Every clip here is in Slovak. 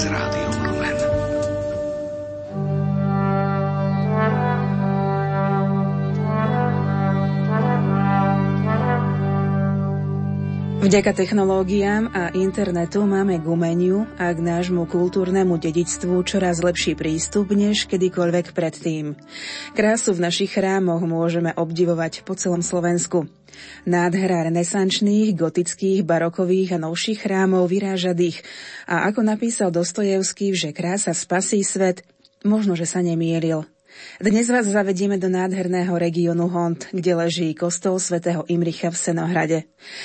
cez rádio Vďaka technológiám a internetu máme k umeniu a k nášmu kultúrnemu dedičstvu čoraz lepší prístup než kedykoľvek predtým. Krásu v našich chrámoch môžeme obdivovať po celom Slovensku. Nádhera renesančných, gotických, barokových a novších chrámov vyrážadých a ako napísal Dostojevský, že krása spasí svet, možno, že sa nemýlil. Dnes vás zavedieme do nádherného regiónu Hont, kde leží kostol svätého Imricha v Senohrade.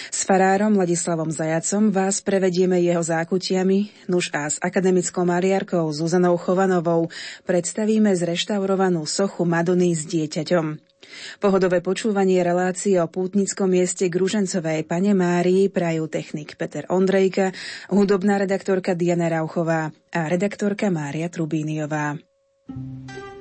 S farárom Ladislavom Zajacom vás prevedieme jeho zákutiami, nuž a s akademickou mariarkou Zuzanou Chovanovou predstavíme zreštaurovanú sochu Madony s dieťaťom. Pohodové počúvanie relácie o pútnickom mieste Gružencovej pane Márii prajú technik Peter Ondrejka, hudobná redaktorka Diana Rauchová a redaktorka Mária Trubíniová. thank you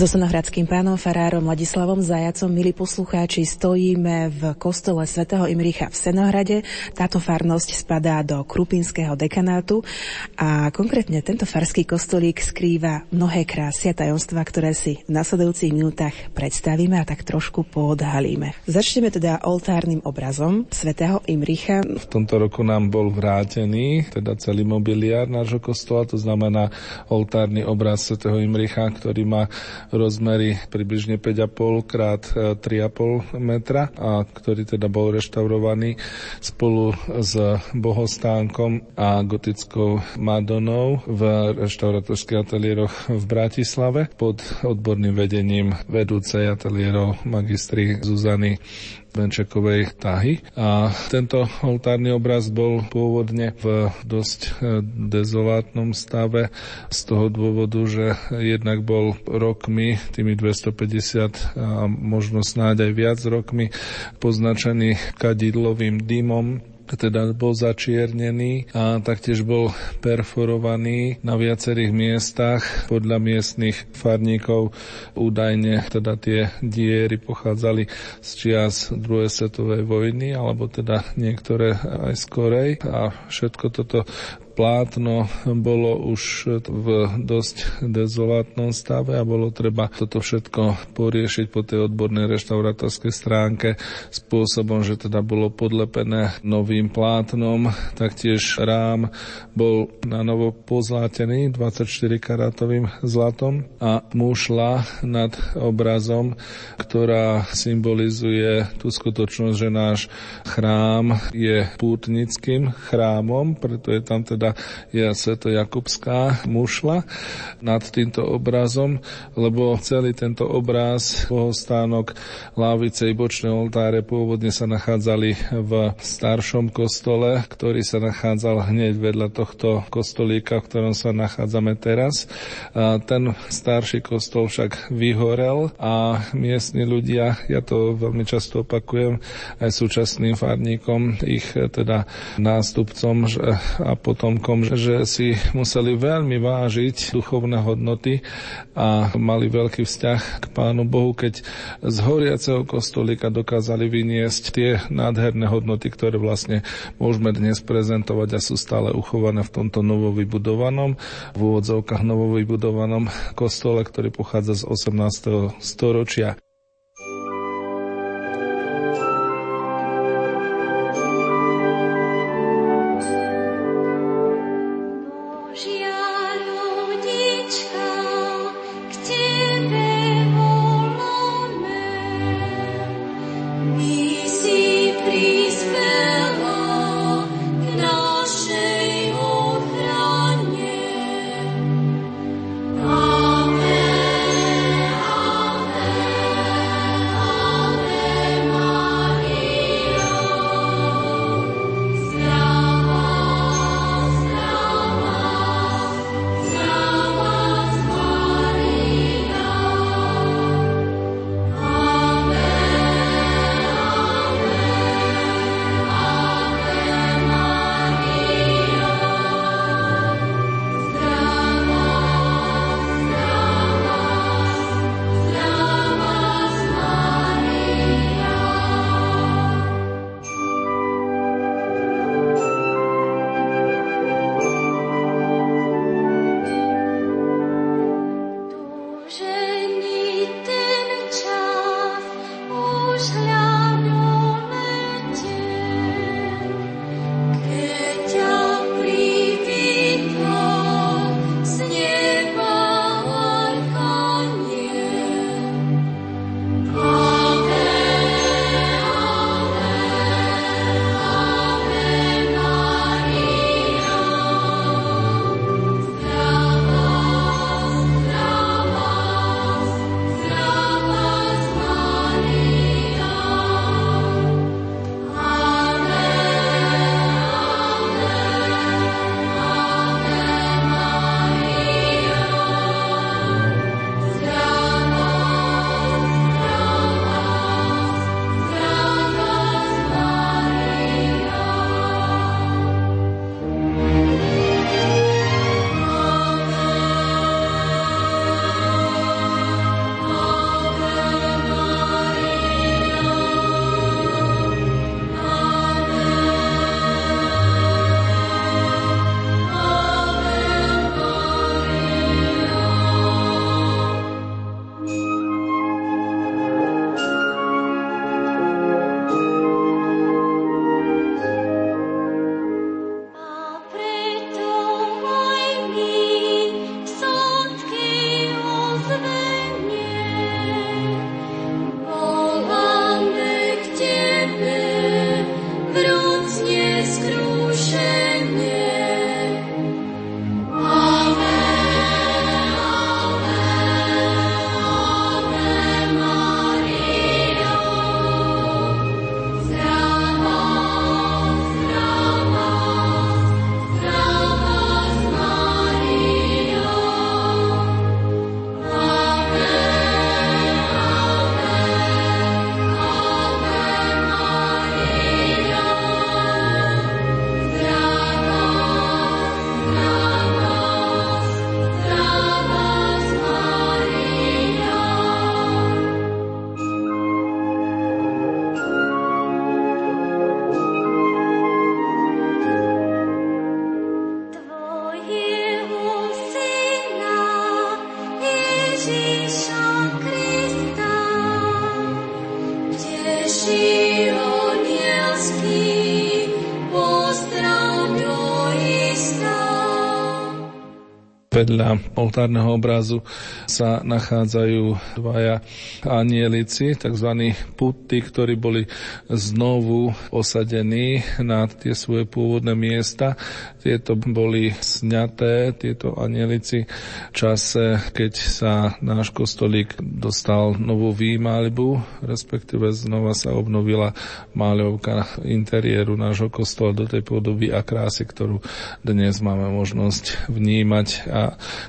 So sonohradským pánom farárom Ladislavom Zajacom, milí poslucháči, stojíme v kostole svätého Imricha v Senohrade. Táto farnosť spadá do Krupinského dekanátu a konkrétne tento farský kostolík skrýva mnohé krásy a tajomstvá, ktoré si v nasledujúcich minútach predstavíme a tak trošku poodhalíme. Začneme teda oltárnym obrazom svätého Imricha. V tomto roku nám bol vrátený, teda celý mobiliár nášho kostola, to znamená oltárny obraz svätého Imricha, ktorý má rozmery približne 5,5 krát 3,5 e, metra a ktorý teda bol reštaurovaný spolu s bohostánkom a gotickou Madonou v reštauratorských ateliéroch v Bratislave pod odborným vedením vedúcej ateliérov magistry Zuzany Benčekovej tahy. A tento oltárny obraz bol pôvodne v dosť e, dezolátnom stave z toho dôvodu, že jednak bol rokmi, tými 250 a možno snáď aj viac rokmi, poznačený kadidlovým dymom teda bol začiernený a taktiež bol perforovaný na viacerých miestach. Podľa miestnych farníkov údajne teda tie diery pochádzali z čias druhej svetovej vojny, alebo teda niektoré aj skorej. A všetko toto plátno bolo už v dosť dezolátnom stave a bolo treba toto všetko poriešiť po tej odbornej reštaurátorskej stránke spôsobom, že teda bolo podlepené novým plátnom, taktiež rám bol na novo pozlátený 24 karátovým zlatom a mušla nad obrazom, ktorá symbolizuje tú skutočnosť, že náš chrám je pútnickým chrámom, preto je tam teda je Sveto Jakubská mušla nad týmto obrazom, lebo celý tento obraz, bohostánok, lávice i bočné oltáre pôvodne sa nachádzali v staršom kostole, ktorý sa nachádzal hneď vedľa tohto kostolíka, v ktorom sa nachádzame teraz. A ten starší kostol však vyhorel a miestni ľudia, ja to veľmi často opakujem, aj súčasným farníkom, ich teda nástupcom a potom potomkom, že si museli veľmi vážiť duchovné hodnoty a mali veľký vzťah k Pánu Bohu, keď z horiaceho kostolíka dokázali vyniesť tie nádherné hodnoty, ktoré vlastne môžeme dnes prezentovať a sú stále uchované v tomto novovybudovanom, v úvodzovkách novovybudovanom kostole, ktorý pochádza z 18. storočia. Vedľa oltárneho obrazu sa nachádzajú dvaja anielici, tzv. putty, ktorí boli znovu osadení na tie svoje pôvodné miesta. Tieto boli sňaté, tieto anielici, v čase, keď sa náš kostolík dostal novú výmalbu, respektíve znova sa obnovila máľovka interiéru nášho kostola do tej podoby a krásy, ktorú dnes máme možnosť vnímať a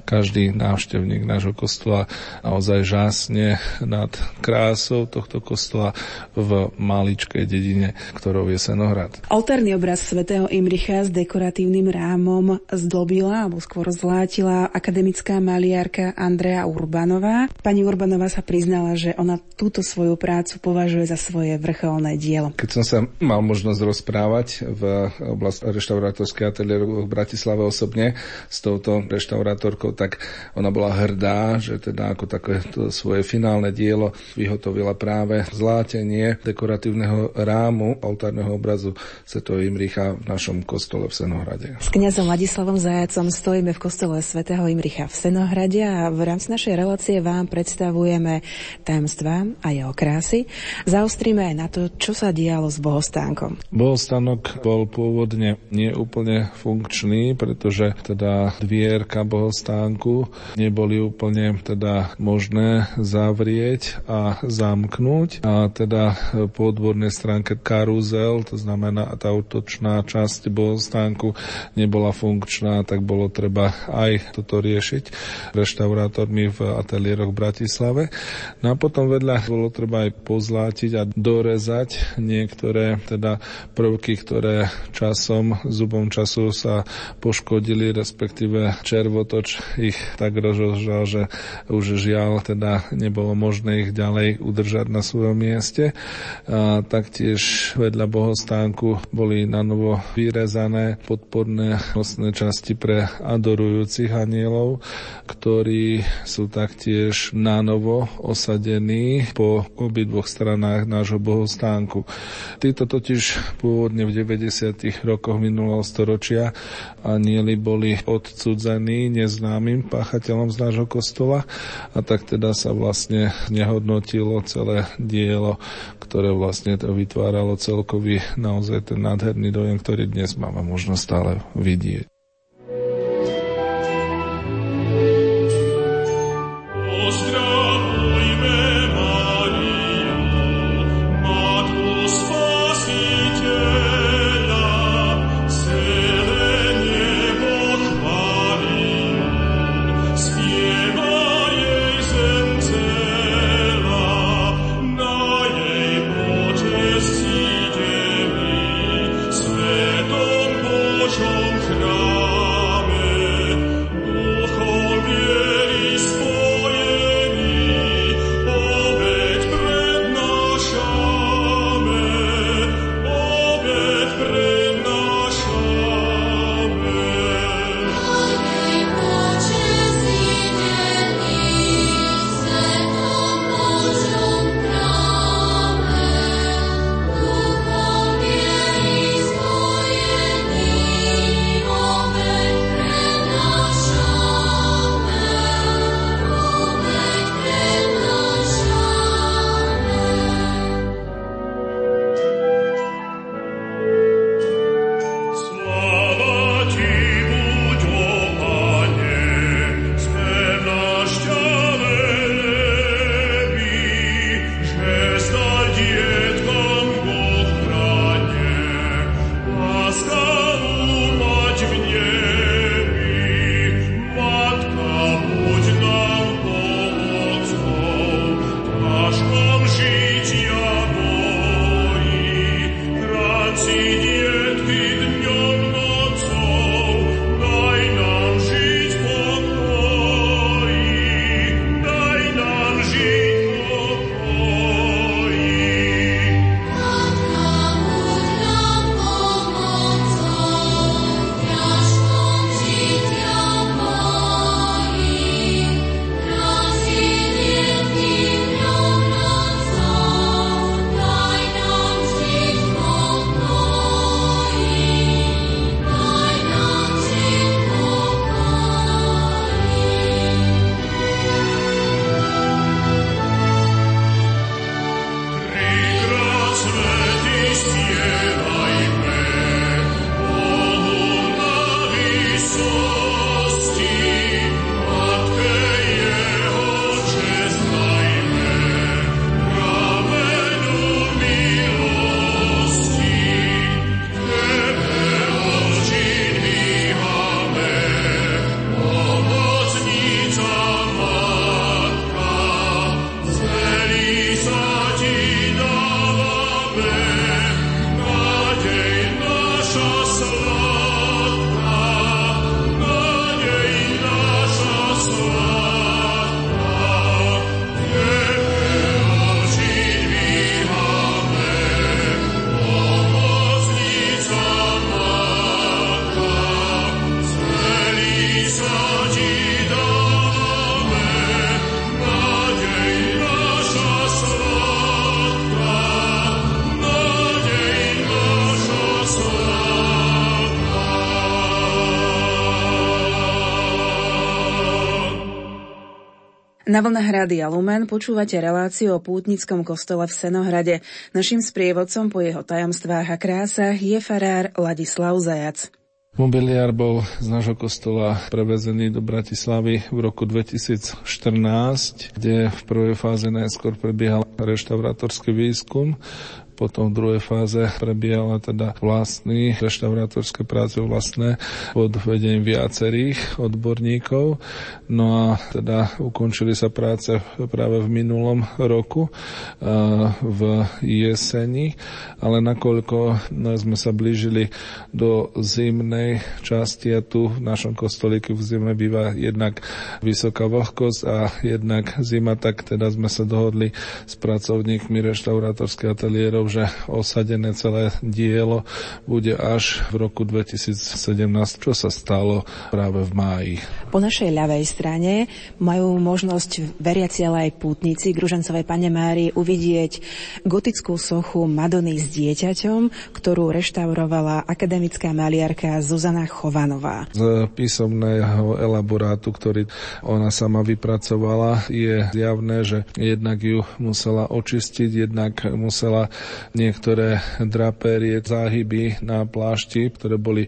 každý návštevník nášho kostola naozaj žásne nad krásou tohto kostola v maličkej dedine, ktorou je Senohrad. Oltárny obraz svätého Imricha s dekoratívnym rámom zdobila, alebo skôr zlátila akademická maliarka Andrea Urbanová. Pani Urbanová sa priznala, že ona túto svoju prácu považuje za svoje vrcholné dielo. Keď som sa mal možnosť rozprávať v oblasti reštaurátorskej ateliéru v Bratislave osobne s touto reštaurátorkou, tak ona bola hrdá, že teda ako také to svoje finálne dielo vyhotovila práve zlátenie dekoratívneho rámu oltárneho obrazu Sv. Imricha v našom kostole v Senohrade. S kňazom Ladislavom Zajacom stojíme v kostole svätého Imricha v Senohrade a v rámci našej relácie vám predstavujeme tajomstvá a jeho krásy. Zaostríme aj na to, čo sa dialo s bohostánkom. Bohostánok bol pôvodne neúplne funkčný, pretože teda dvierka bohostánku neboli úplne teda možné zavrieť a zamknúť a teda po odbornej stránke karuzel, to znamená tá útočná časť bohostánku nebola funkčná, tak bolo treba aj toto riešiť reštaurátormi v ateliéroch v Bratislave. No a potom vedľa bolo treba aj pozlátiť a dorezať niektoré teda prvky, ktoré časom, zubom času sa poškodili, respektíve červotoč ich tak rozžal, že už žiaľ teda nebolo možné ich ďalej udržať na svojom mieste. A taktiež vedľa bohostánku boli na novo vyrezané podporné nosné časti pre adorujúcich anielov, ktorí sú taktiež na novo osadení po obidvoch stranách nášho bohostánku. Títo totiž pôvodne v 90. rokoch minulého storočia anieli boli odcudzení neznámym páchateľom z nášho kostola a tak teda sa vlastne nehodnotilo celé dielo, ktoré vlastne to vytváralo celkový naozaj ten nádherný dojem, ktorý dnes máme možno stále vidieť. Na vlnách Rádia Lumen počúvate reláciu o pútnickom kostole v Senohrade. Našim sprievodcom po jeho tajomstvách a krásach je farár Ladislav Zajac. Mobiliár bol z nášho kostola prevezený do Bratislavy v roku 2014, kde v prvej fáze najskôr prebiehal reštaurátorský výskum potom v druhej fáze prebiehala teda vlastný reštaurátorské práce vlastné pod vedením viacerých odborníkov. No a teda ukončili sa práce práve v minulom roku v jeseni, ale nakoľko sme sa blížili do zimnej časti a tu v našom kostolíku v zime býva jednak vysoká vlhkosť a jednak zima, tak teda sme sa dohodli s pracovníkmi reštaurátorských ateliérov, že osadené celé dielo bude až v roku 2017, čo sa stalo práve v máji. Po našej ľavej strane majú možnosť veriaci, ale aj pútnici Gružencovej Pane Mári uvidieť gotickú sochu Madony s dieťaťom, ktorú reštaurovala akademická maliarka Zuzana Chovanová. Z písomného elaborátu, ktorý ona sama vypracovala, je zjavné, že jednak ju musela očistiť, jednak musela niektoré drapérie, záhyby na plášti, ktoré boli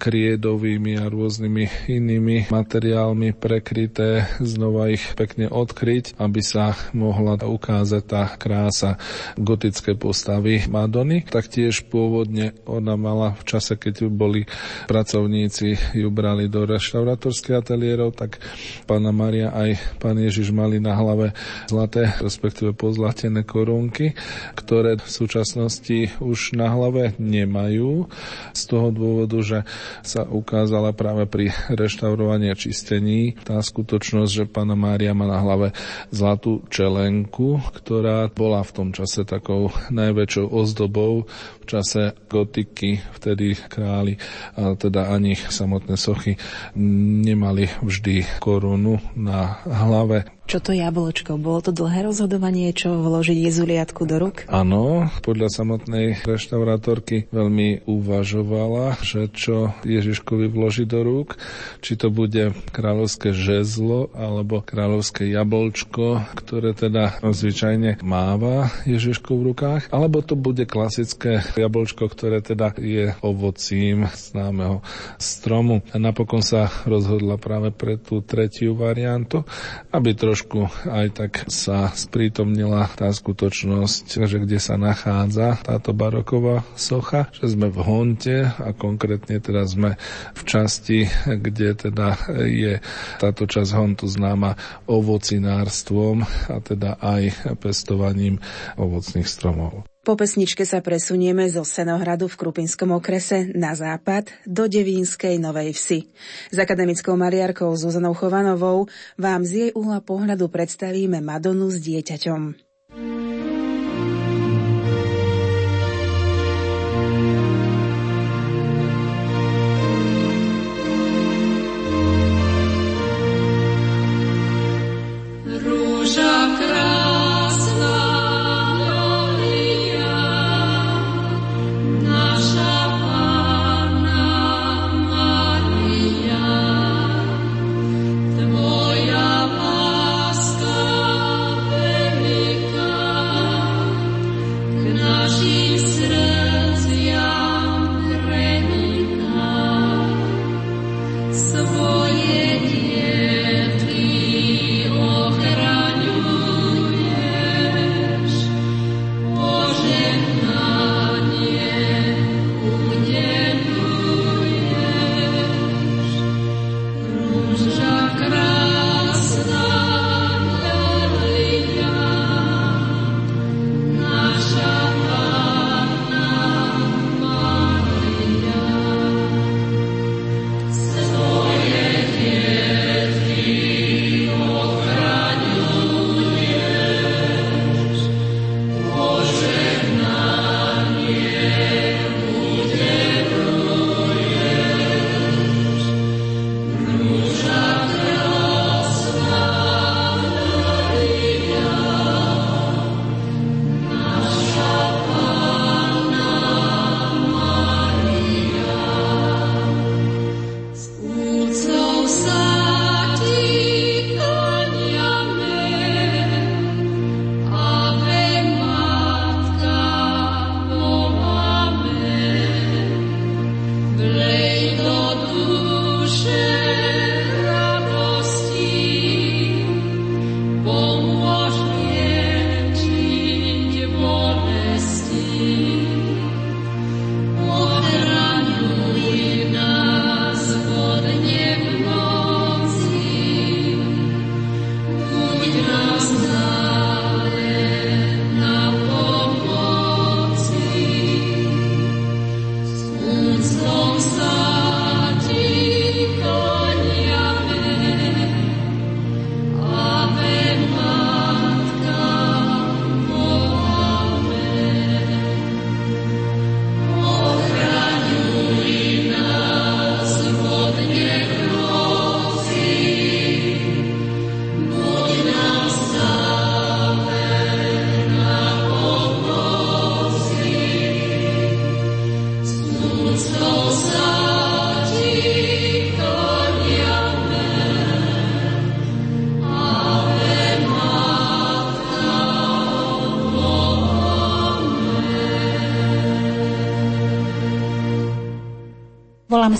kriedovými a rôznymi inými materiálmi prekryté, znova ich pekne odkryť, aby sa mohla ukázať tá krása gotické postavy Madony. Taktiež pôvodne ona mala v čase, keď boli pracovníci, ju brali do reštaurátorských ateliérov, tak pána Maria aj pán Ježiš mali na hlave zlaté, respektíve pozlatené korunky, ktoré v súčasnosti už na hlave nemajú z toho dôvodu, že sa ukázala práve pri reštaurovaní a čistení tá skutočnosť, že pána Mária má na hlave zlatú čelenku, ktorá bola v tom čase takou najväčšou ozdobou v čase gotiky, vtedy králi, a teda ani samotné sochy nemali vždy korunu na hlave. Čo to jablčko? Bolo to dlhé rozhodovanie, čo vložiť jezuliatku do rúk? Áno, podľa samotnej reštaurátorky veľmi uvažovala, že čo Ježiškovi vloží do rúk, či to bude kráľovské žezlo alebo kráľovské jablčko, ktoré teda zvyčajne máva Ježiško v rukách, alebo to bude klasické jablčko, ktoré teda je ovocím známeho stromu. A napokon sa rozhodla práve pre tú tretiu variantu, aby trošku trošku aj tak sa sprítomnila tá skutočnosť, že kde sa nachádza táto baroková socha, že sme v Honte a konkrétne teda sme v časti, kde teda je táto časť Hontu známa ovocinárstvom a teda aj pestovaním ovocných stromov. Po pesničke sa presunieme zo Senohradu v Krupinskom okrese na západ do Devínskej Novej Vsi. S akademickou mariarkou Zuzanou Chovanovou vám z jej uhla pohľadu predstavíme Madonu s dieťaťom.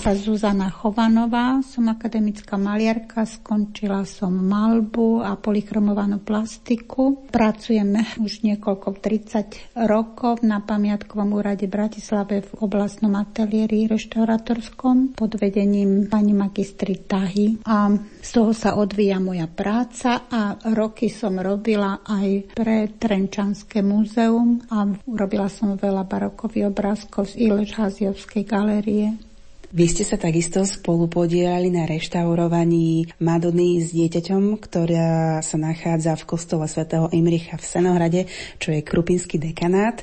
Sa Zuzana Chovanová, som akademická maliarka, skončila som malbu a polychromovanú plastiku. Pracujem už niekoľko 30 rokov na pamiatkovom úrade Bratislave v oblastnom ateliéri reštauratorskom pod vedením pani magistry Tahy a z toho sa odvíja moja práca a roky som robila aj pre Trenčanské múzeum a robila som veľa barokových obrázkov z Ileš Haziovskej galérie. Vy ste sa takisto spolu podielali na reštaurovaní Madony s dieťaťom, ktorá sa nachádza v kostole svätého Imricha v Senohrade, čo je Krupinský dekanát.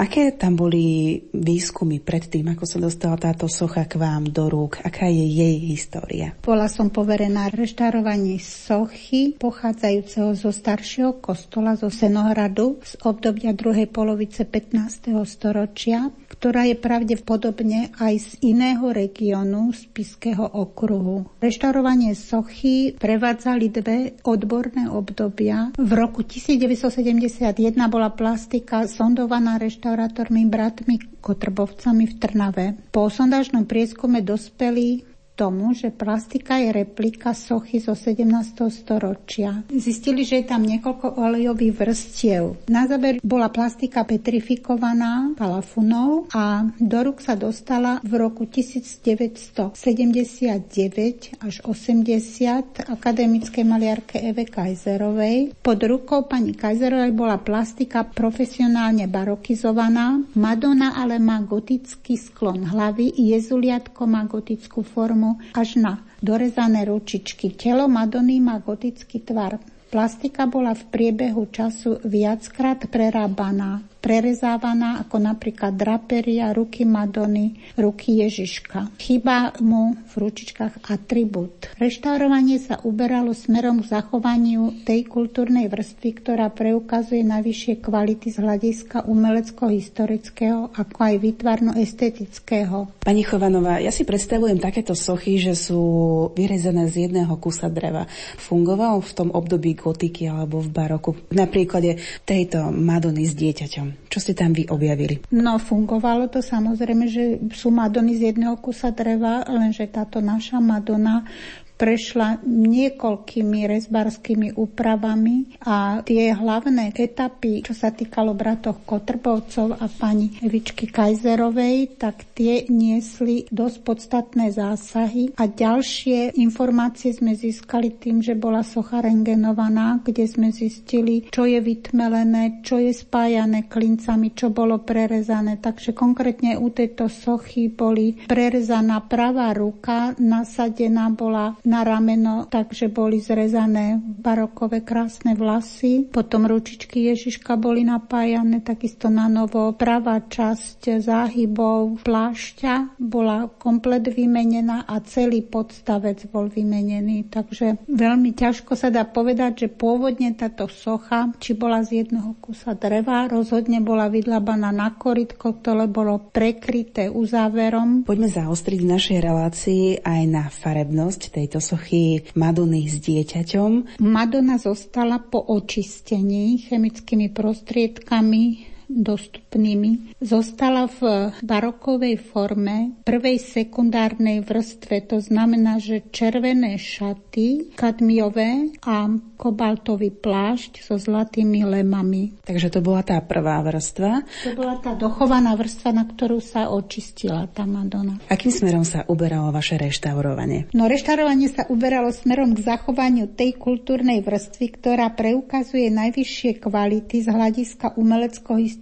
Aké tam boli výskumy pred tým, ako sa dostala táto socha k vám do rúk? Aká je jej história? Bola som poverená reštaurovaní sochy pochádzajúceho zo staršieho kostola zo Senohradu z obdobia druhej polovice 15. storočia, ktorá je pravdepodobne aj z iného regiónu Spiského okruhu. Reštaurovanie sochy prevádzali dve odborné obdobia. V roku 1971 bola plastika sondovaná reštaurátormi bratmi Kotrbovcami v Trnave. Po sondážnom prieskume dospeli tomu, že plastika je replika sochy zo 17. storočia. Zistili, že je tam niekoľko olejových vrstiev. Na záver bola plastika petrifikovaná palafunou a do rúk sa dostala v roku 1979 až 80 akademickej maliarke Eve Kajzerovej. Pod rukou pani Kajzerovej bola plastika profesionálne barokizovaná. Madonna ale má gotický sklon hlavy, jezuliatko má gotickú formu až na dorezané ručičky. Telo Madony má gotický tvar. Plastika bola v priebehu času viackrát prerábaná prerezávaná, ako napríklad draperia, ruky Madony, ruky Ježiška. Chyba mu v ručičkách atribút. Reštaurovanie sa uberalo smerom k zachovaniu tej kultúrnej vrstvy, ktorá preukazuje najvyššie kvality z hľadiska umelecko-historického, ako aj výtvarno-estetického. Pani Chovanová, ja si predstavujem takéto sochy, že sú vyrezené z jedného kusa dreva. Fungoval v tom období gotiky alebo v baroku? Napríklad tejto Madony s dieťaťom. Čo ste tam vy objavili? No, fungovalo to samozrejme, že sú Madony z jedného kusa dreva, lenže táto naša Madonna prešla niekoľkými rezbarskými úpravami a tie hlavné etapy, čo sa týkalo bratov Kotrbovcov a pani Evičky Kajzerovej, tak tie niesli dosť podstatné zásahy a ďalšie informácie sme získali tým, že bola socha rengenovaná, kde sme zistili, čo je vytmelené, čo je spájané klincami, čo bolo prerezané. Takže konkrétne u tejto sochy boli prerezaná pravá ruka, nasadená bola na rameno, takže boli zrezané barokové krásne vlasy. Potom ručičky Ježiška boli napájané takisto na novo. Pravá časť záhybov plášťa bola komplet vymenená a celý podstavec bol vymenený. Takže veľmi ťažko sa dá povedať, že pôvodne táto socha, či bola z jedného kusa dreva, rozhodne bola vydlabaná na korytko, ktoré bolo prekryté uzáverom. Poďme zaostriť v našej relácii aj na farebnosť tejto sochy Madony s dieťaťom. Madonna zostala po očistení chemickými prostriedkami dostupnými, zostala v barokovej forme prvej sekundárnej vrstve, to znamená, že červené šaty, kadmiové a kobaltový plášť so zlatými lemami. Takže to bola tá prvá vrstva. To bola tá dochovaná vrstva, na ktorú sa očistila tá Madonna. Akým smerom sa uberalo vaše reštaurovanie? No reštaurovanie sa uberalo smerom k zachovaniu tej kultúrnej vrstvy, ktorá preukazuje najvyššie kvality z hľadiska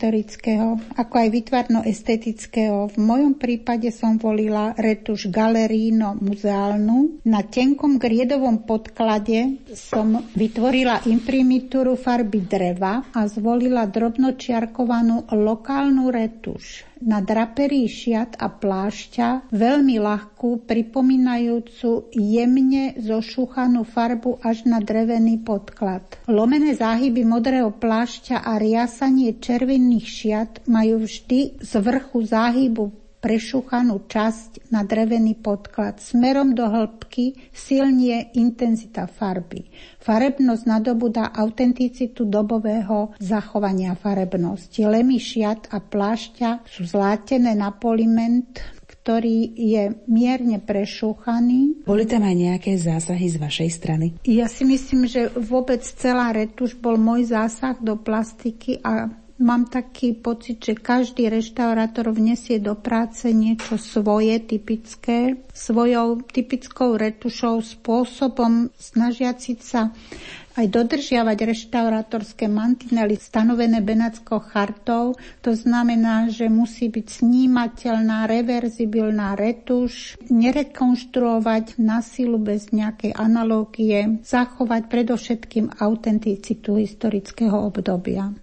umelecko-historického, ako aj vytvarno-estetického. V mojom prípade som volila retuš galeríno muzeálnu. Na tenkom griedovom podklade som Vytvorila imprimitúru farby dreva a zvolila drobnočiarkovanú lokálnu retuš na draperii šiat a plášťa veľmi ľahkú, pripomínajúcu jemne zošúchanú farbu až na drevený podklad. Lomené záhyby modrého plášťa a riasanie červených šiat majú vždy z vrchu záhybu prešúchanú časť na drevený podklad. Smerom do hĺbky silnie intenzita farby. Farebnosť nadobúda autenticitu dobového zachovania farebnosti. Lemy šiat a plášťa sú zlátené na poliment, ktorý je mierne prešúchaný. Boli tam aj nejaké zásahy z vašej strany? Ja si myslím, že vôbec celá retuš bol môj zásah do plastiky a mám taký pocit, že každý reštaurátor vnesie do práce niečo svoje, typické, svojou typickou retušou, spôsobom snažiaci sa aj dodržiavať reštaurátorské mantinely stanovené Benátskou chartou. To znamená, že musí byť snímateľná, reverzibilná retuš, nerekonštruovať na silu bez nejakej analógie, zachovať predovšetkým autenticitu historického obdobia.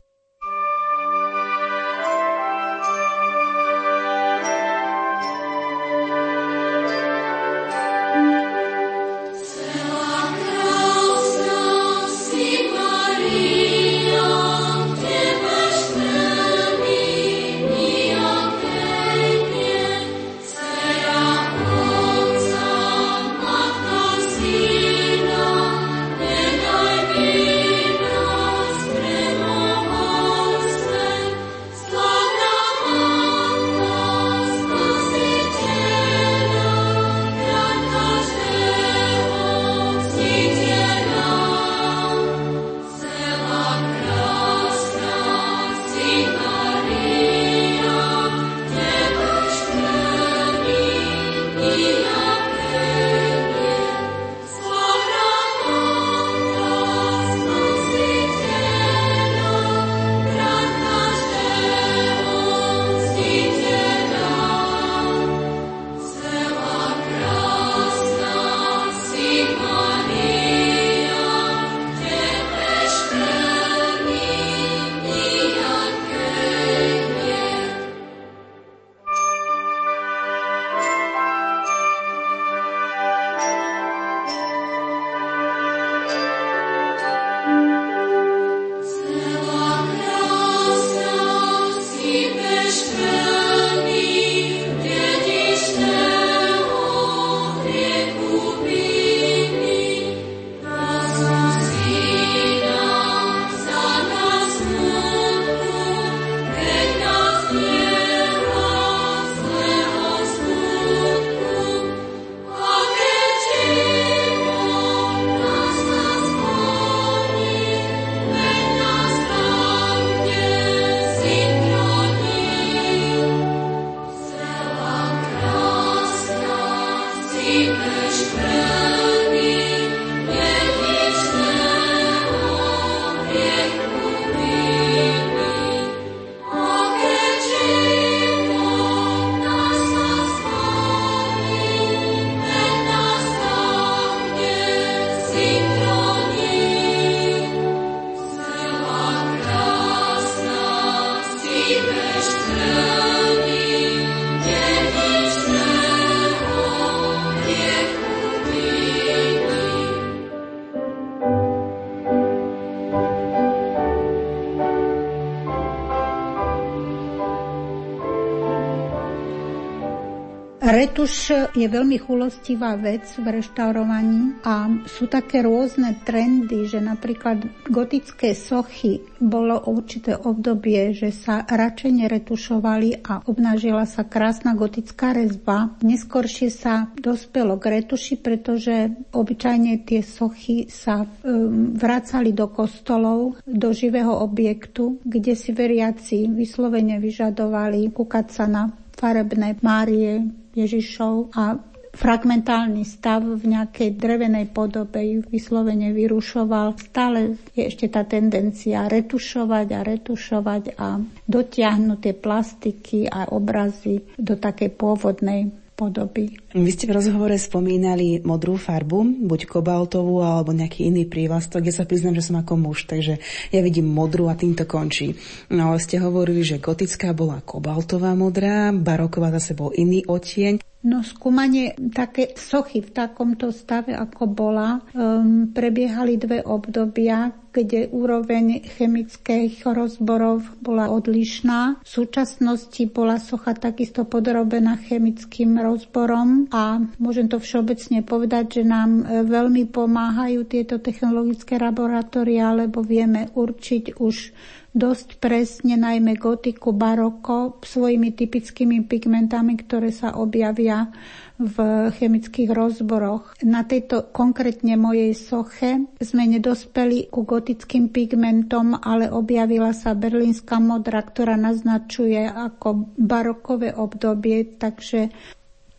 Retuš je veľmi chulostivá vec v reštaurovaní a sú také rôzne trendy, že napríklad gotické sochy bolo určité obdobie, že sa radšej neretušovali a obnažila sa krásna gotická rezba. Neskôršie sa dospelo k retuši, pretože obyčajne tie sochy sa um, vracali do kostolov, do živého objektu, kde si veriaci vyslovene vyžadovali kúkať sa na farebné Márie, Ježišov a fragmentálny stav v nejakej drevenej podobe ju vyslovene vyrušoval. Stále je ešte tá tendencia retušovať a retušovať a dotiahnuť tie plastiky a obrazy do takej pôvodnej podoby. Vy ste v rozhovore spomínali modrú farbu, buď kobaltovú alebo nejaký iný prívlastok. Ja sa priznám, že som ako muž, takže ja vidím modrú a tým to končí. No ale ste hovorili, že gotická bola kobaltová modrá, baroková zase bol iný odtieň. No skúmanie také sochy v takomto stave, ako bola, um, prebiehali dve obdobia, kde úroveň chemických rozborov bola odlišná. V súčasnosti bola socha takisto podrobená chemickým rozborom a môžem to všeobecne povedať, že nám e, veľmi pomáhajú tieto technologické laboratória, lebo vieme určiť už dosť presne, najmä gotiku, baroko, svojimi typickými pigmentami, ktoré sa objavia v chemických rozboroch. Na tejto konkrétne mojej soche sme nedospeli ku gotickým pigmentom, ale objavila sa berlínska modra, ktorá naznačuje ako barokové obdobie, takže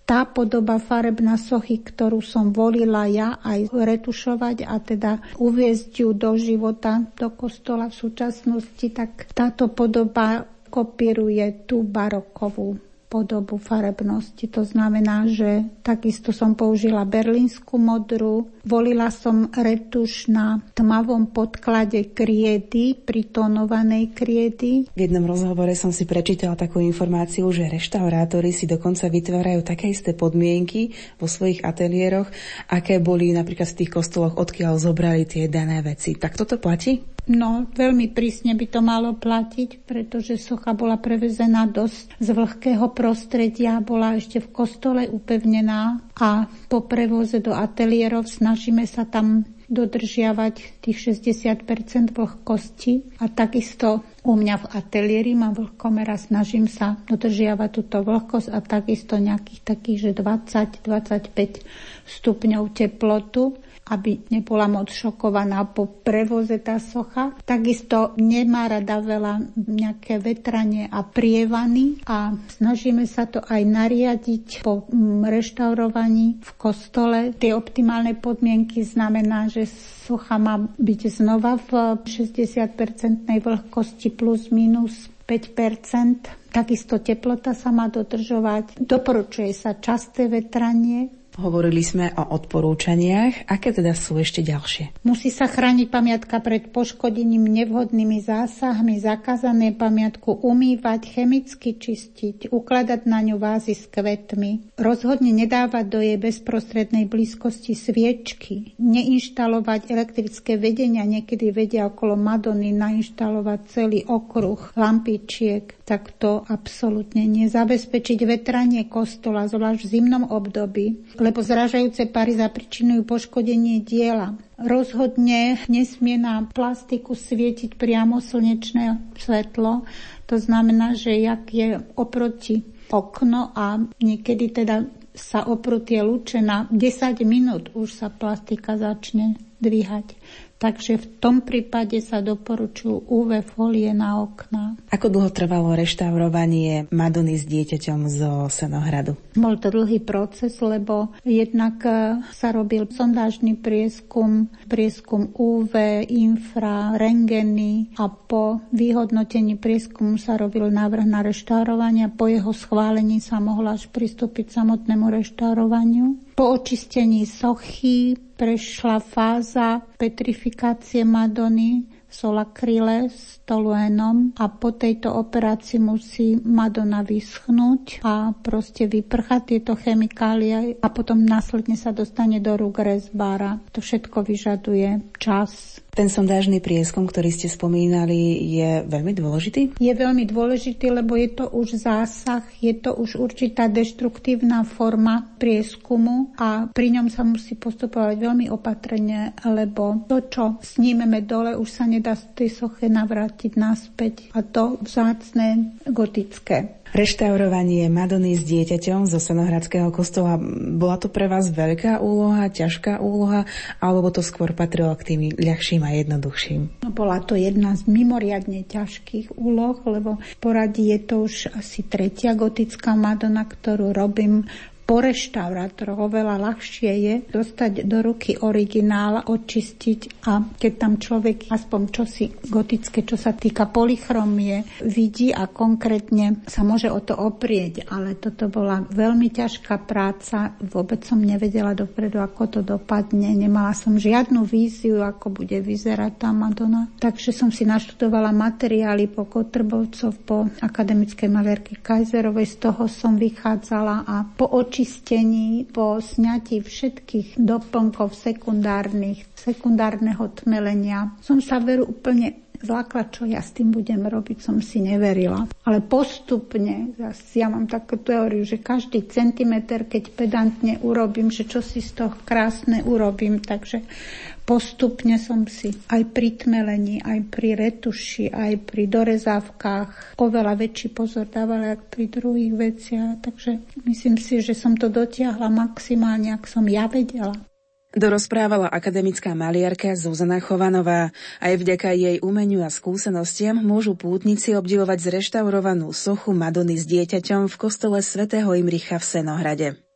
tá podoba farebná sochy, ktorú som volila ja aj retušovať a teda uviezť ju do života, do kostola v súčasnosti, tak táto podoba kopíruje tú barokovú podobu farebnosti. To znamená, že takisto som použila berlínsku modru, volila som retuš na tmavom podklade kriedy, pritonovanej kriedy. V jednom rozhovore som si prečítala takú informáciu, že reštaurátori si dokonca vytvárajú také isté podmienky vo svojich ateliéroch, aké boli napríklad v tých kostoloch, odkiaľ zobrali tie dané veci. Tak toto platí? No, veľmi prísne by to malo platiť, pretože socha bola prevezená dosť z vlhkého prostredia, bola ešte v kostole upevnená a po prevoze do ateliérov snažíme sa tam dodržiavať tých 60% vlhkosti. A takisto u mňa v ateliéri mám vlhkomera, snažím sa dodržiavať túto vlhkosť a takisto nejakých takých, že 20-25 stupňov teplotu aby nebola moc šokovaná po prevoze tá socha. Takisto nemá rada veľa nejaké vetranie a prievany a snažíme sa to aj nariadiť po mm, reštaurovaní v kostole. Tie optimálne podmienky znamená, že socha má byť znova v 60-percentnej vlhkosti plus minus 5% Takisto teplota sa má dodržovať. Doporučuje sa časté vetranie, Hovorili sme o odporúčaniach. Aké teda sú ešte ďalšie? Musí sa chrániť pamiatka pred poškodením nevhodnými zásahmi, zakázané pamiatku umývať, chemicky čistiť, ukladať na ňu vázy s kvetmi, rozhodne nedávať do jej bezprostrednej blízkosti sviečky, neinštalovať elektrické vedenia, niekedy vedia okolo Madony nainštalovať celý okruh lampičiek, tak to absolútne nezabezpečiť vetranie kostola, zvlášť v zimnom období, lebo zražajúce pary zapričinujú poškodenie diela. Rozhodne nesmie na plastiku svietiť priamo slnečné svetlo. To znamená, že jak je oproti okno a niekedy teda sa oproti lúče na 10 minút už sa plastika začne dvíhať. Takže v tom prípade sa doporučujú UV folie na okna. Ako dlho trvalo reštaurovanie Madony s dieťaťom zo Senohradu? Bol to dlhý proces, lebo jednak e, sa robil sondážny prieskum, prieskum UV, infra, rengeny a po vyhodnotení prieskumu sa robil návrh na reštaurovanie. Po jeho schválení sa mohla až pristúpiť samotnému reštaurovaniu. Po očistení sochy prešla fáza petrifikácie Madony solakrile s toluénom a po tejto operácii musí Madonna vyschnúť a proste vyprchať tieto chemikálie a potom následne sa dostane do rúk rezbára. To všetko vyžaduje čas, ten sondážny prieskum, ktorý ste spomínali, je veľmi dôležitý? Je veľmi dôležitý, lebo je to už zásah, je to už určitá deštruktívna forma prieskumu a pri ňom sa musí postupovať veľmi opatrne, lebo to, čo snímeme dole, už sa nedá z tej soche navrátiť naspäť a to vzácne gotické. Reštaurovanie Madony s dieťaťom zo Senohradského kostola, bola to pre vás veľká úloha, ťažká úloha, alebo to skôr patrilo k tým ľahším a jednoduchším? No, bola to jedna z mimoriadne ťažkých úloh, lebo poradí je to už asi tretia gotická Madonna, ktorú robím po reštaurátoroch oveľa ľahšie je dostať do ruky originál, očistiť a keď tam človek aspoň čosi gotické, čo sa týka polychromie, vidí a konkrétne sa môže o to oprieť. Ale toto bola veľmi ťažká práca. Vôbec som nevedela dopredu, ako to dopadne. Nemala som žiadnu víziu, ako bude vyzerať tá Madonna. Takže som si naštudovala materiály po Kotrbovcov, po akademickej malérky Kajzerovej. Z toho som vychádzala a po oči očistení, po sňatí všetkých doplnkov sekundárnych, sekundárneho tmelenia som sa veru úplne zlákla, čo ja s tým budem robiť, som si neverila. Ale postupne, ja mám takú teóriu, že každý centimeter, keď pedantne urobím, že čo si z toho krásne urobím, takže postupne som si aj pri tmelení, aj pri retuši, aj pri dorezávkach oveľa väčší pozor dávala ako pri druhých veciach. Takže myslím si, že som to dotiahla maximálne, ak som ja vedela. Dorozprávala akademická maliarka Zuzana Chovanová. Aj vďaka jej umeniu a skúsenostiam môžu pútnici obdivovať zreštaurovanú sochu Madony s dieťaťom v kostole svätého Imricha v Senohrade.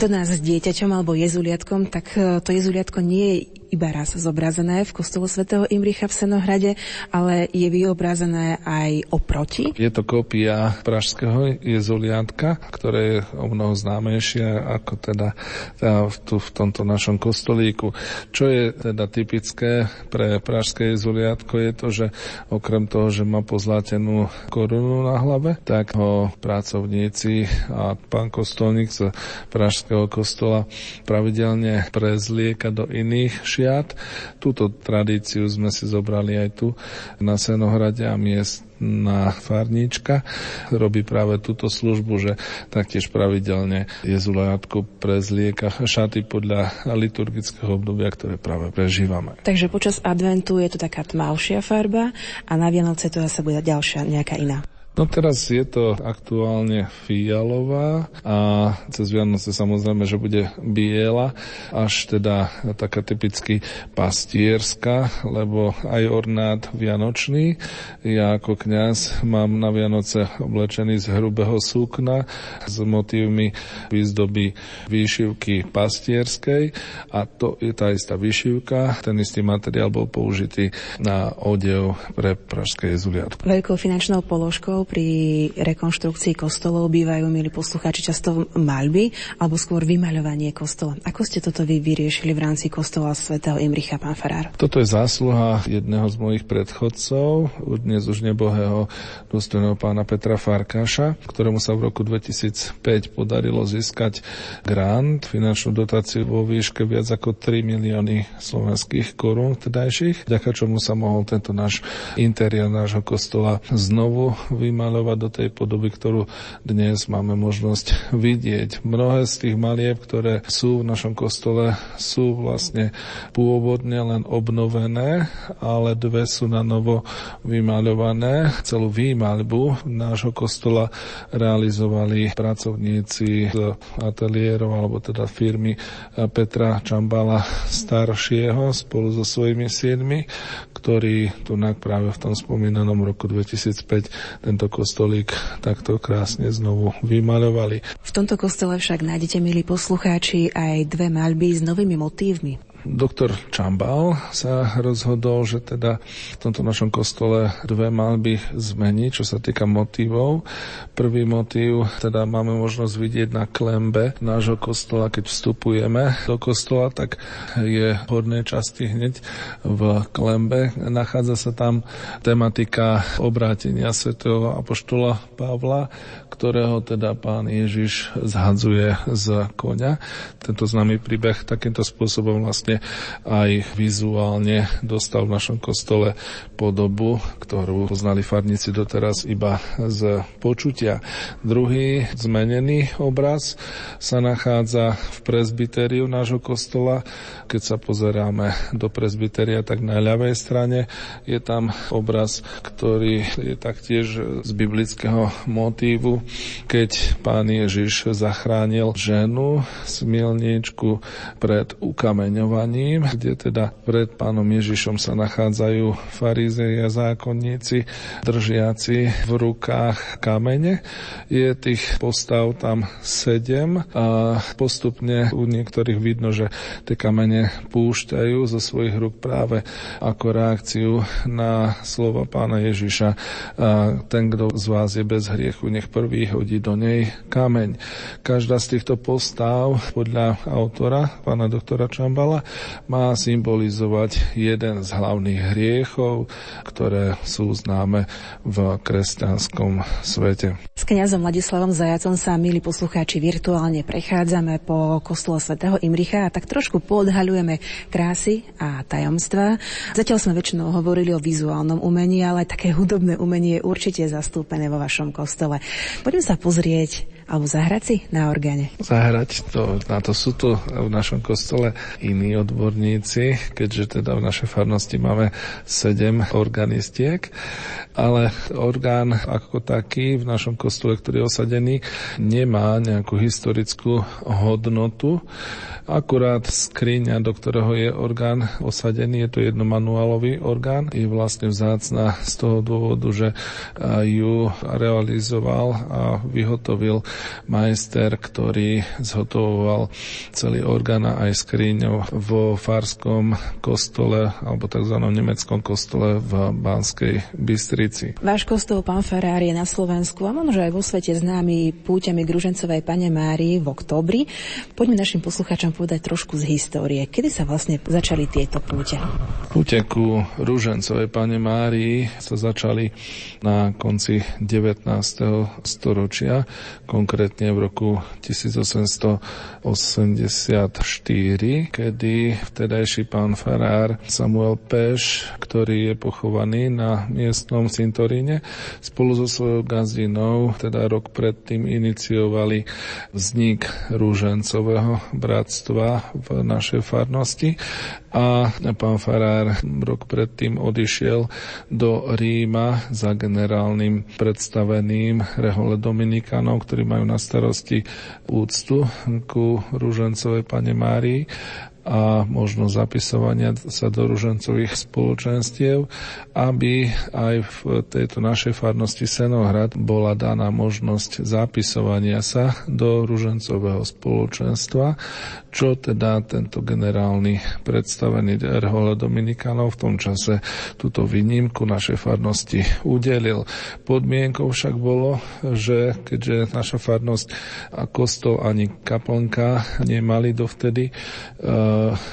Madonna s dieťaťom alebo jezuliatkom, tak e, to jezuliatko nie je iba raz zobrazené v kostole svätého Imricha v Senohrade, ale je vyobrazené aj oproti. Je to kópia pražského jezuliatka, ktoré je o mnoho známejšie ako teda, teda tu v tomto našom kostolíku. Čo je teda typické pre pražské jezuliatko je to, že okrem toho, že má pozlátenú korunu na hlave, tak ho pracovníci a pán kostolník z pražského kostola pravidelne prezlieka do iných šiat. Túto tradíciu sme si zobrali aj tu na Senohrade a miestna farníčka robí práve túto službu, že taktiež pravidelne jezulajatko prezlieka šaty podľa liturgického obdobia, ktoré práve prežívame. Takže počas adventu je to taká tmavšia farba a na Vianoce to zase bude ďalšia nejaká iná. No teraz je to aktuálne fialová a cez Vianoce samozrejme, že bude biela, až teda taká typicky pastierska, lebo aj ornát vianočný. Ja ako kňaz mám na Vianoce oblečený z hrubého sukna s motívmi výzdoby výšivky pastierskej a to je tá istá výšivka. Ten istý materiál bol použitý na odev pre pražské jezuliatko. Veľkou finančnou položkou pri rekonštrukcii kostolov bývajú, milí poslucháči, často maľby alebo skôr vymaľovanie kostola. Ako ste toto vy vyriešili v rámci kostola svätého Imricha, pán Farár? Toto je zásluha jedného z mojich predchodcov, dnes už nebohého dôstojného pána Petra Farkáša, ktorému sa v roku 2005 podarilo získať grant, finančnú dotáciu vo výške viac ako 3 milióny slovenských korún vďaka čomu sa mohol tento náš interiér nášho kostola znovu vy vymalovať do tej podoby, ktorú dnes máme možnosť vidieť. Mnohé z tých malieb, ktoré sú v našom kostole, sú vlastne pôvodne len obnovené, ale dve sú na novo vymaľované. Celú výmaľbu nášho kostola realizovali pracovníci z ateliérov alebo teda firmy Petra Čambala staršieho spolu so svojimi siedmi, ktorí tu práve v tom spomínanom roku 2005 tento kostolík takto krásne znovu vymaľovali. V tomto kostole však nájdete, milí poslucháči, aj dve maľby s novými motívmi. Doktor Čambal sa rozhodol, že teda v tomto našom kostole dve malby zmení, čo sa týka motívov. Prvý motív teda máme možnosť vidieť na klembe nášho kostola, keď vstupujeme do kostola, tak je hornej časti hneď v klembe. Nachádza sa tam tematika obrátenia svätého apoštola Pavla, ktorého teda pán Ježiš zhadzuje z koňa. Tento známy príbeh takýmto spôsobom vlastne vlastne aj vizuálne dostal v našom kostole podobu, ktorú poznali farníci doteraz iba z počutia. Druhý zmenený obraz sa nachádza v presbytériu nášho kostola. Keď sa pozeráme do presbyteria, tak na ľavej strane je tam obraz, ktorý je taktiež z biblického motívu, keď pán Ježiš zachránil ženu, smilničku pred ukameňovaním pozvovaním, kde teda pred pánom Ježišom sa nachádzajú farizei a zákonníci, držiaci v rukách kamene. Je tých postav tam sedem a postupne u niektorých vidno, že tie kamene púšťajú zo svojich rúk práve ako reakciu na slova pána Ježiša. A ten, kto z vás je bez hriechu, nech prvý hodí do nej kameň. Každá z týchto postav podľa autora, pána doktora Čambala, má symbolizovať jeden z hlavných hriechov, ktoré sú známe v kresťanskom svete. S kňazom Ladislavom Zajacom sa, milí poslucháči, virtuálne prechádzame po kostole svätého Imricha a tak trošku podhaľujeme krásy a tajomstva. Zatiaľ sme väčšinou hovorili o vizuálnom umení, ale také hudobné umenie je určite zastúpené vo vašom kostole. Poďme sa pozrieť alebo zahrať si na orgáne? Zahrať, to, na to sú tu v našom kostole iní odborníci, keďže teda v našej farnosti máme sedem organistiek, ale orgán ako taký v našom kostole, ktorý je osadený, nemá nejakú historickú hodnotu. Akurát skriňa, do ktorého je orgán osadený, je to jednomanuálový orgán, je vlastne vzácna z toho dôvodu, že ju realizoval a vyhotovil majster, ktorý zhotovoval celý orgán a aj skriňou vo farskom kostole alebo tzv. nemeckom kostole v Banskej Bystrici. Váš kostol, pán Ferrari, je na Slovensku a možno aj vo svete známy púťami k Ružencovej pane Márii v oktobri. Poďme našim poslucháčom povedať trošku z histórie. Kedy sa vlastne začali tieto púte? Púte ku Rúžencovej Pane Márii sa začali na konci 19. storočia, konkrétne v roku 1884, kedy vtedajší pán farár Samuel Peš, ktorý je pochovaný na miestnom cintoríne, spolu so svojou gazdinou, teda rok predtým iniciovali vznik Rúžencového bratstva v našej farnosti. A pán Farár rok predtým odišiel do Ríma za generálnym predstaveným rehole Dominikanov, ktorí majú na starosti úctu ku Rúžencovej pane Márii a možnosť zapisovania sa do ružencových spoločenstiev, aby aj v tejto našej farnosti Senohrad bola daná možnosť zapisovania sa do ružencového spoločenstva, čo teda tento generálny predstavený Erhole Dominikanov v tom čase túto výnimku našej farnosti udelil. Podmienkou však bolo, že keďže naša farnosť a kostol ani kaplnka nemali dovtedy,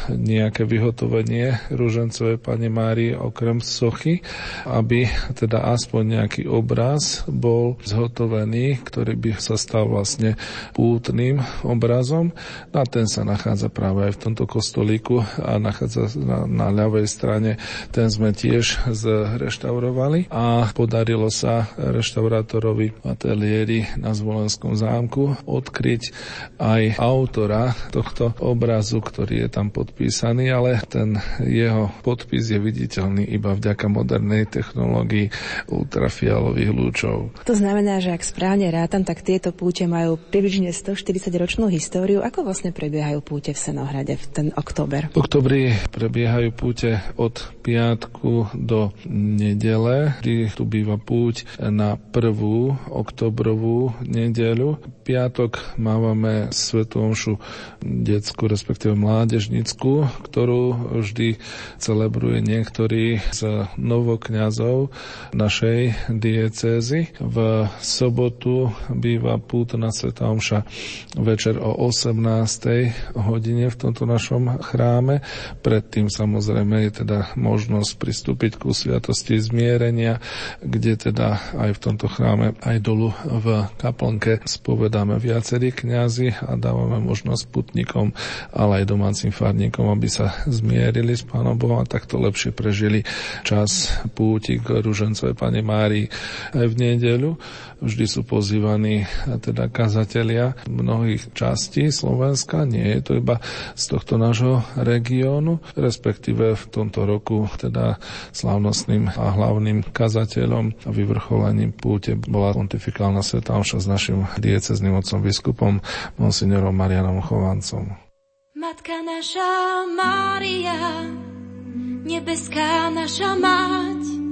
nejaké vyhotovenie rúžencovej Pane Mári okrem sochy, aby teda aspoň nejaký obraz bol zhotovený, ktorý by sa stal vlastne pútnym obrazom. A ten sa nachádza práve aj v tomto kostolíku a nachádza na, na ľavej strane. Ten sme tiež zreštaurovali a podarilo sa reštaurátorovi ateliéri na Zvolenskom zámku odkryť aj autora tohto obrazu, ktorý je tam podpísaný, ale ten jeho podpis je viditeľný iba vďaka modernej technológii ultrafialových lúčov. To znamená, že ak správne rátam, tak tieto púte majú približne 140 ročnú históriu. Ako vlastne prebiehajú púte v Senohrade v ten október? V oktobri prebiehajú púte od piatku do nedele, kdy tu býva púť na prvú oktobrovú nedeľu. Piatok mávame Svetú omšu detskú, respektíve mládežnickú, ktorú vždy celebruje niektorý z novokňazov našej diecézy. V sobotu býva pútna Svetá omša večer o 18. hodine v tomto našom chráme. Predtým samozrejme je teda možnosť pristúpiť ku sviatosti zmierenia, kde teda aj v tomto chráme, aj dolu v kaplnke spovedáme viacerí kňazi a dávame možnosť putníkom, ale aj domácim farníkom, aby sa zmierili s Pánom Bohom a takto lepšie prežili čas púti k Ružencovej Pane Márii aj v nedeľu. Vždy sú pozývaní teda kazatelia mnohých častí Slovenska, nie je to iba z tohto nášho regiónu, respektíve v tomto roku teda slávnostným a hlavným kazateľom a vyvrcholením púte bola pontifikálna sveta s našim diecezným otcom biskupom monsignorom Marianom Chovancom. Matka naša Mária, nebeská naša mať,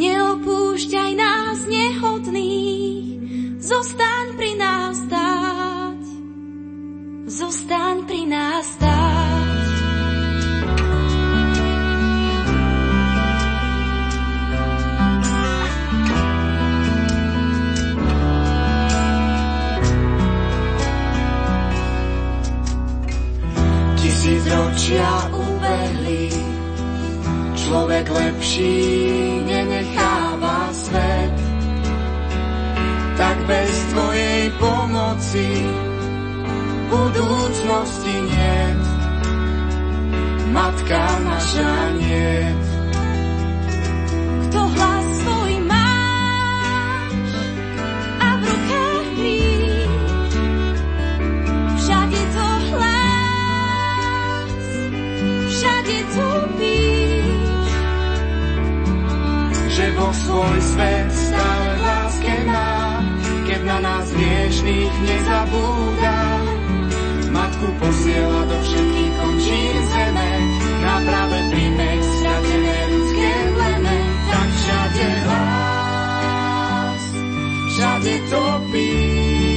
neopúšťaj nás nehodných, zostaň pri nás stáť, zostaň pri nás stáť. Tisíc ročia ubehli, človek lepší nenecháva svet. Tak bez tvojej pomoci budúcnosti nie. Matka naša nie. Kto hlas svoj svet stále láske má, keď na nás hriešných nezabúda. Matku posiela do všetkých končín zeme, na práve príjmeť stratené ľudské pleme, tak všade hlas, všade topíš.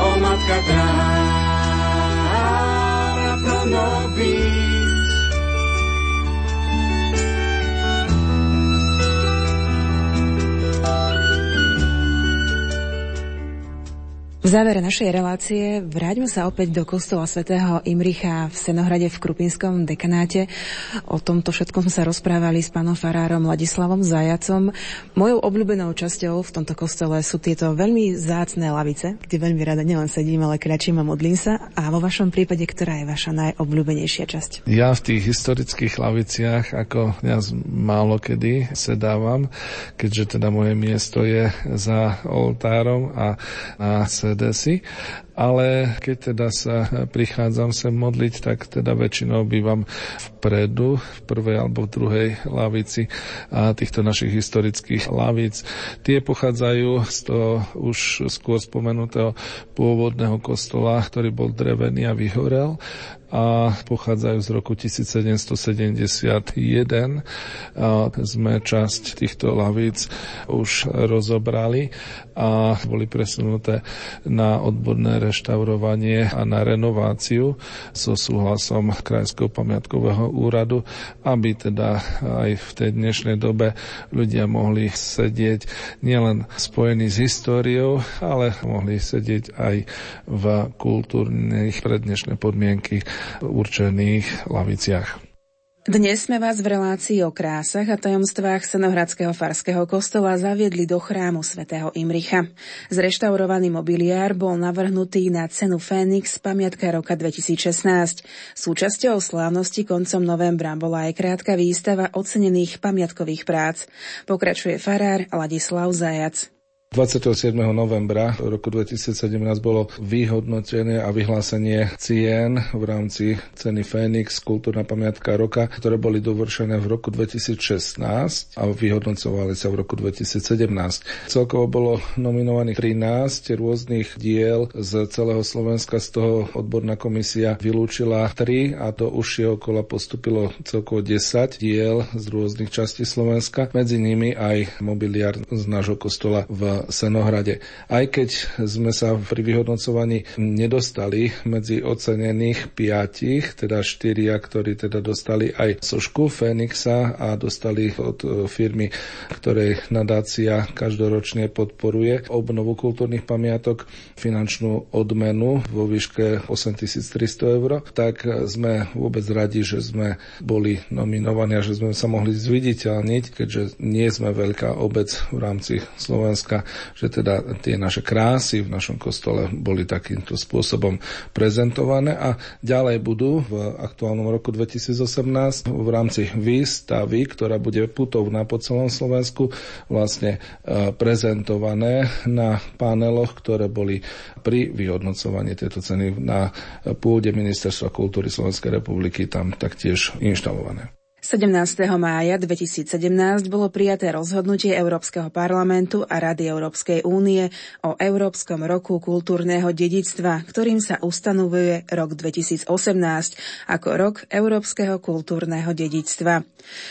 O matka dráva plno byť. V závere našej relácie vráťme sa opäť do kostola svätého Imricha v Senohrade v Krupinskom dekanáte. O tomto všetkom sme sa rozprávali s pánom farárom Ladislavom Zajacom. Mojou obľúbenou časťou v tomto kostole sú tieto veľmi zácné lavice, kde veľmi rada nielen sedím, ale kračím a modlím sa. A vo vašom prípade, ktorá je vaša najobľúbenejšia časť? Ja v tých historických laviciach ako kniaz málo kedy sedávam, keďže teda moje miesto je za oltárom a na si, ale keď teda sa prichádzam sem modliť, tak teda väčšinou bývam vpredu, v prvej alebo v druhej lavici a týchto našich historických lavíc. Tie pochádzajú z toho už skôr spomenutého pôvodného kostola, ktorý bol drevený a vyhorel a pochádzajú z roku 1771. A sme časť týchto lavíc už rozobrali a boli presunuté na odborné reštaurovanie a na renováciu so súhlasom Krajského pamiatkového úradu, aby teda aj v tej dnešnej dobe ľudia mohli sedieť nielen spojení s históriou, ale mohli sedieť aj v kultúrnych pre dnešné podmienky určených laviciach. Dnes sme vás v relácii o krásach a tajomstvách Senohradského farského kostola zaviedli do chrámu svätého Imricha. Zreštaurovaný mobiliár bol navrhnutý na cenu Fénix pamiatka roka 2016. Súčasťou slávnosti koncom novembra bola aj krátka výstava ocenených pamiatkových prác. Pokračuje farár Ladislav Zajac. 27. novembra roku 2017 bolo vyhodnotené a vyhlásenie cien v rámci ceny Fénix Kultúrna pamiatka roka, ktoré boli dovršené v roku 2016 a vyhodnocovali sa v roku 2017. Celkovo bolo nominovaných 13 rôznych diel z celého Slovenska, z toho odborná komisia vylúčila 3 a do užšieho kola postupilo celkovo 10 diel z rôznych častí Slovenska, medzi nimi aj mobiliár z nášho kostola v Senohrade. Aj keď sme sa pri vyhodnocovaní nedostali medzi ocenených piatich, teda štyria, ktorí teda dostali aj sošku Fénixa a dostali od e, firmy, ktorej nadácia každoročne podporuje obnovu kultúrnych pamiatok finančnú odmenu vo výške 8300 eur, tak sme vôbec radi, že sme boli nominovaní a že sme sa mohli zviditeľniť, keďže nie sme veľká obec v rámci Slovenska, že teda tie naše krásy v našom kostole boli takýmto spôsobom prezentované a ďalej budú v aktuálnom roku 2018 v rámci výstavy, ktorá bude putovná po celom Slovensku, vlastne e, prezentované na paneloch, ktoré boli pri vyhodnocovaní tejto ceny na pôde Ministerstva kultúry Slovenskej republiky tam taktiež inštalované. 17. mája 2017 bolo prijaté rozhodnutie Európskeho parlamentu a Rady Európskej únie o Európskom roku kultúrneho dedictva, ktorým sa ustanovuje rok 2018 ako rok Európskeho kultúrneho dedictva.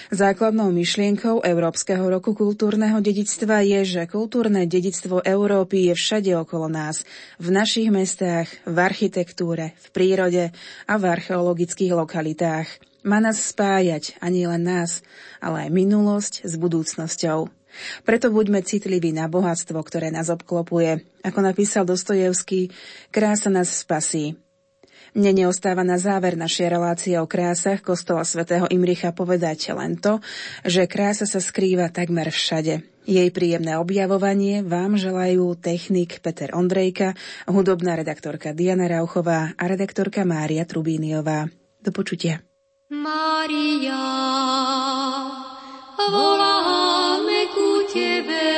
Základnou myšlienkou Európskeho roku kultúrneho dedictva je, že kultúrne dedictvo Európy je všade okolo nás, v našich mestách, v architektúre, v prírode a v archeologických lokalitách. Má nás spájať, ani len nás, ale aj minulosť s budúcnosťou. Preto buďme citliví na bohatstvo, ktoré nás obklopuje. Ako napísal Dostojevský, krása nás spasí. Mne neostáva na záver našej relácie o krásach kostola svätého Imricha povedať len to, že krása sa skrýva takmer všade. Jej príjemné objavovanie vám želajú technik Peter Ondrejka, hudobná redaktorka Diana Rauchová a redaktorka Mária Trubíniová. Do počutia. Maria, voláme ku Tebe,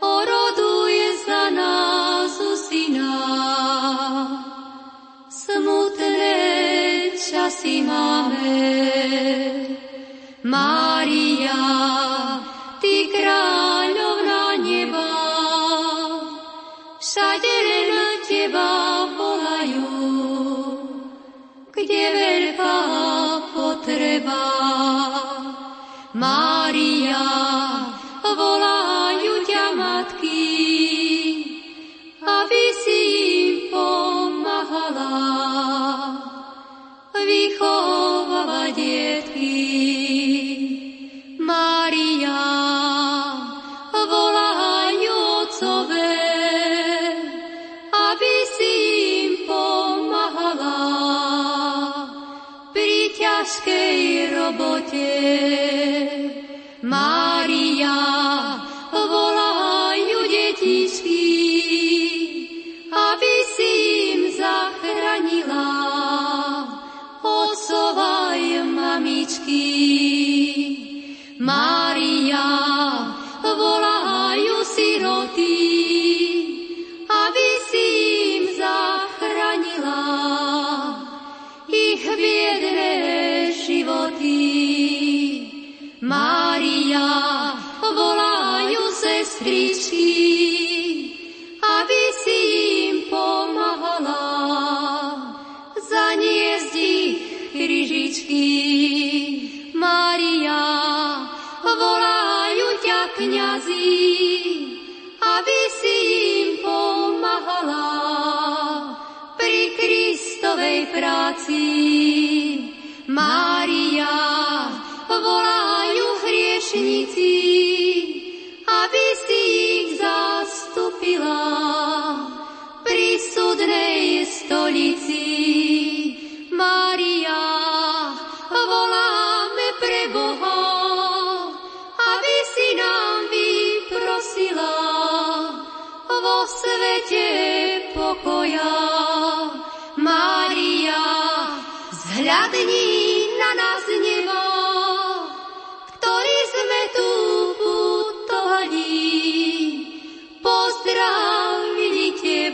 oroduje za nás Syna. Smutné časy máme, Mária, Ty kráľovná neba, všade len Teba kde veľká potreba. Mária,